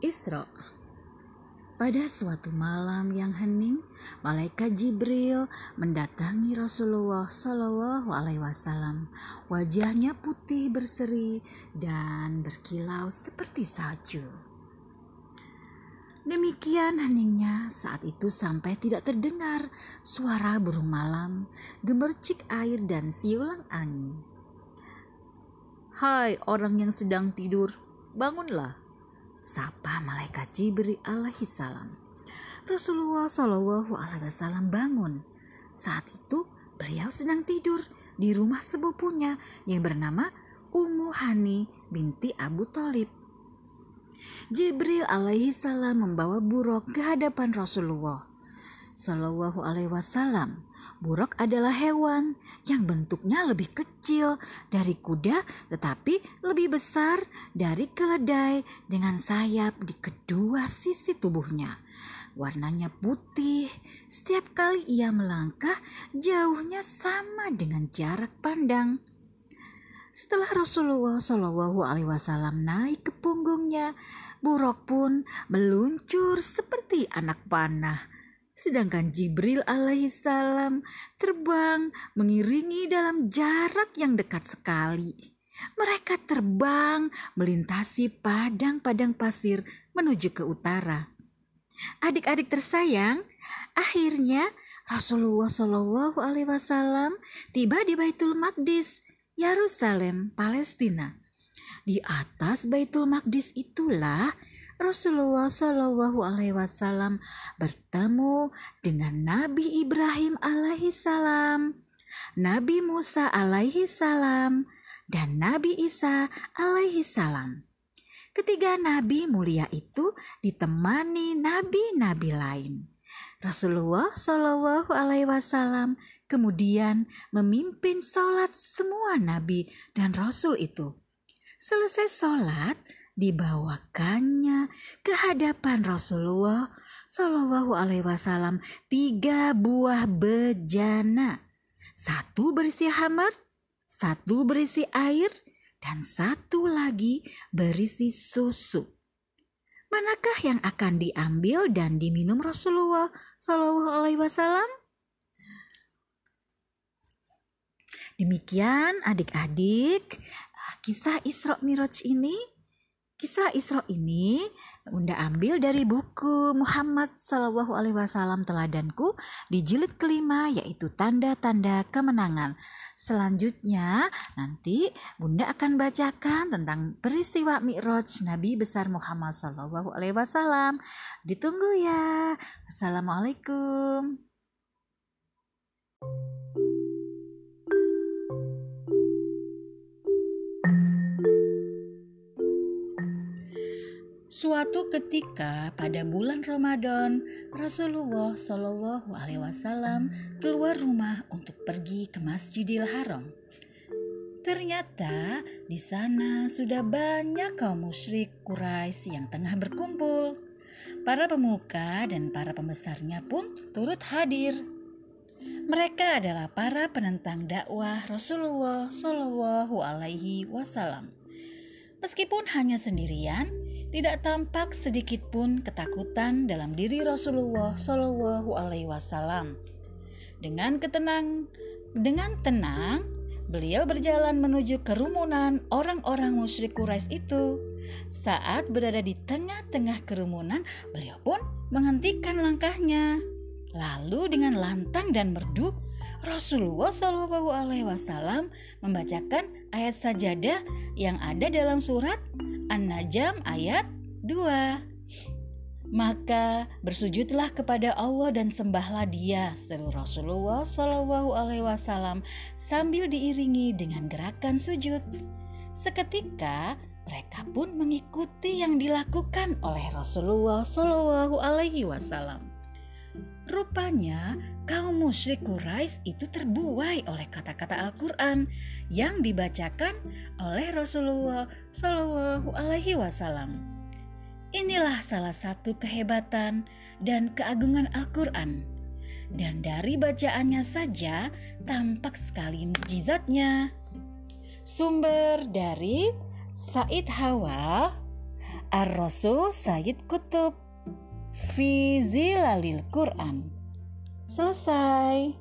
Isra pada suatu malam yang hening, malaikat Jibril mendatangi Rasulullah Shallallahu Alaihi Wasallam. Wajahnya putih berseri dan berkilau seperti salju. Demikian heningnya saat itu sampai tidak terdengar suara burung malam, gemercik air dan siulang angin. Hai orang yang sedang tidur, bangunlah, sapa malaikat Jibril alaihi salam. Rasulullah Shallallahu alaihi wasallam bangun. Saat itu beliau sedang tidur di rumah sepupunya yang bernama Ummu Hani binti Abu Talib. Jibril alaihi salam membawa buruk ke hadapan Rasulullah. Shallallahu alaihi wasallam. Buruk adalah hewan yang bentuknya lebih kecil dari kuda tetapi lebih besar dari keledai dengan sayap di kedua sisi tubuhnya. Warnanya putih. Setiap kali ia melangkah, jauhnya sama dengan jarak pandang. Setelah Rasulullah Shallallahu Alaihi Wasallam naik ke punggungnya, buruk pun meluncur seperti anak panah Sedangkan Jibril alaihissalam terbang mengiringi dalam jarak yang dekat sekali. Mereka terbang melintasi padang-padang pasir menuju ke utara. Adik-adik tersayang, akhirnya Rasulullah Shallallahu Alaihi Wasallam tiba di Baitul Maqdis, Yerusalem, Palestina. Di atas Baitul Maqdis itulah Rasulullah Shallallahu Alaihi Wasallam bertemu dengan Nabi Ibrahim alaihi salam, Nabi Musa alaihi salam, dan Nabi Isa alaihi salam. Ketiga nabi mulia itu ditemani nabi-nabi lain. Rasulullah Shallallahu Alaihi Wasallam kemudian memimpin sholat semua nabi dan rasul itu. Selesai sholat, dibawakannya ke hadapan Rasulullah Shallallahu Alaihi Wasallam tiga buah bejana, satu berisi hamar, satu berisi air, dan satu lagi berisi susu. Manakah yang akan diambil dan diminum Rasulullah Shallallahu Alaihi Wasallam? Demikian adik-adik kisah Isra Miraj ini Kisah Isra ini Bunda ambil dari buku Muhammad Sallallahu Alaihi Wasallam teladanku di jilid kelima yaitu tanda-tanda kemenangan. Selanjutnya nanti Bunda akan bacakan tentang peristiwa Mi'raj Nabi besar Muhammad Sallallahu Alaihi Wasallam. Ditunggu ya. Assalamualaikum. Suatu ketika pada bulan Ramadan, Rasulullah Shallallahu Alaihi Wasallam keluar rumah untuk pergi ke Masjidil Haram. Ternyata di sana sudah banyak kaum musyrik Quraisy yang tengah berkumpul. Para pemuka dan para pembesarnya pun turut hadir. Mereka adalah para penentang dakwah Rasulullah Shallallahu Alaihi Wasallam. Meskipun hanya sendirian, tidak tampak sedikit pun ketakutan dalam diri Rasulullah Shallallahu Alaihi Wasallam. Dengan ketenang, dengan tenang, beliau berjalan menuju kerumunan orang-orang musyrik Quraisy itu. Saat berada di tengah-tengah kerumunan, beliau pun menghentikan langkahnya. Lalu dengan lantang dan merdu, Rasulullah Shallallahu Alaihi Wasallam membacakan ayat sajadah yang ada dalam surat An-Najm ayat 2. Maka bersujudlah kepada Allah dan sembahlah Dia, seru Rasulullah Shallallahu Alaihi Wasallam sambil diiringi dengan gerakan sujud. Seketika mereka pun mengikuti yang dilakukan oleh Rasulullah Shallallahu Alaihi Wasallam. Rupanya kaum musyrik Quraisy itu terbuai oleh kata-kata Al-Quran yang dibacakan oleh Rasulullah Shallallahu Alaihi Wasallam. Inilah salah satu kehebatan dan keagungan Al-Quran. Dan dari bacaannya saja tampak sekali mujizatnya. Sumber dari Said Hawa Ar-Rasul Sayyid Kutub Fi Zilalil Quran. Selesai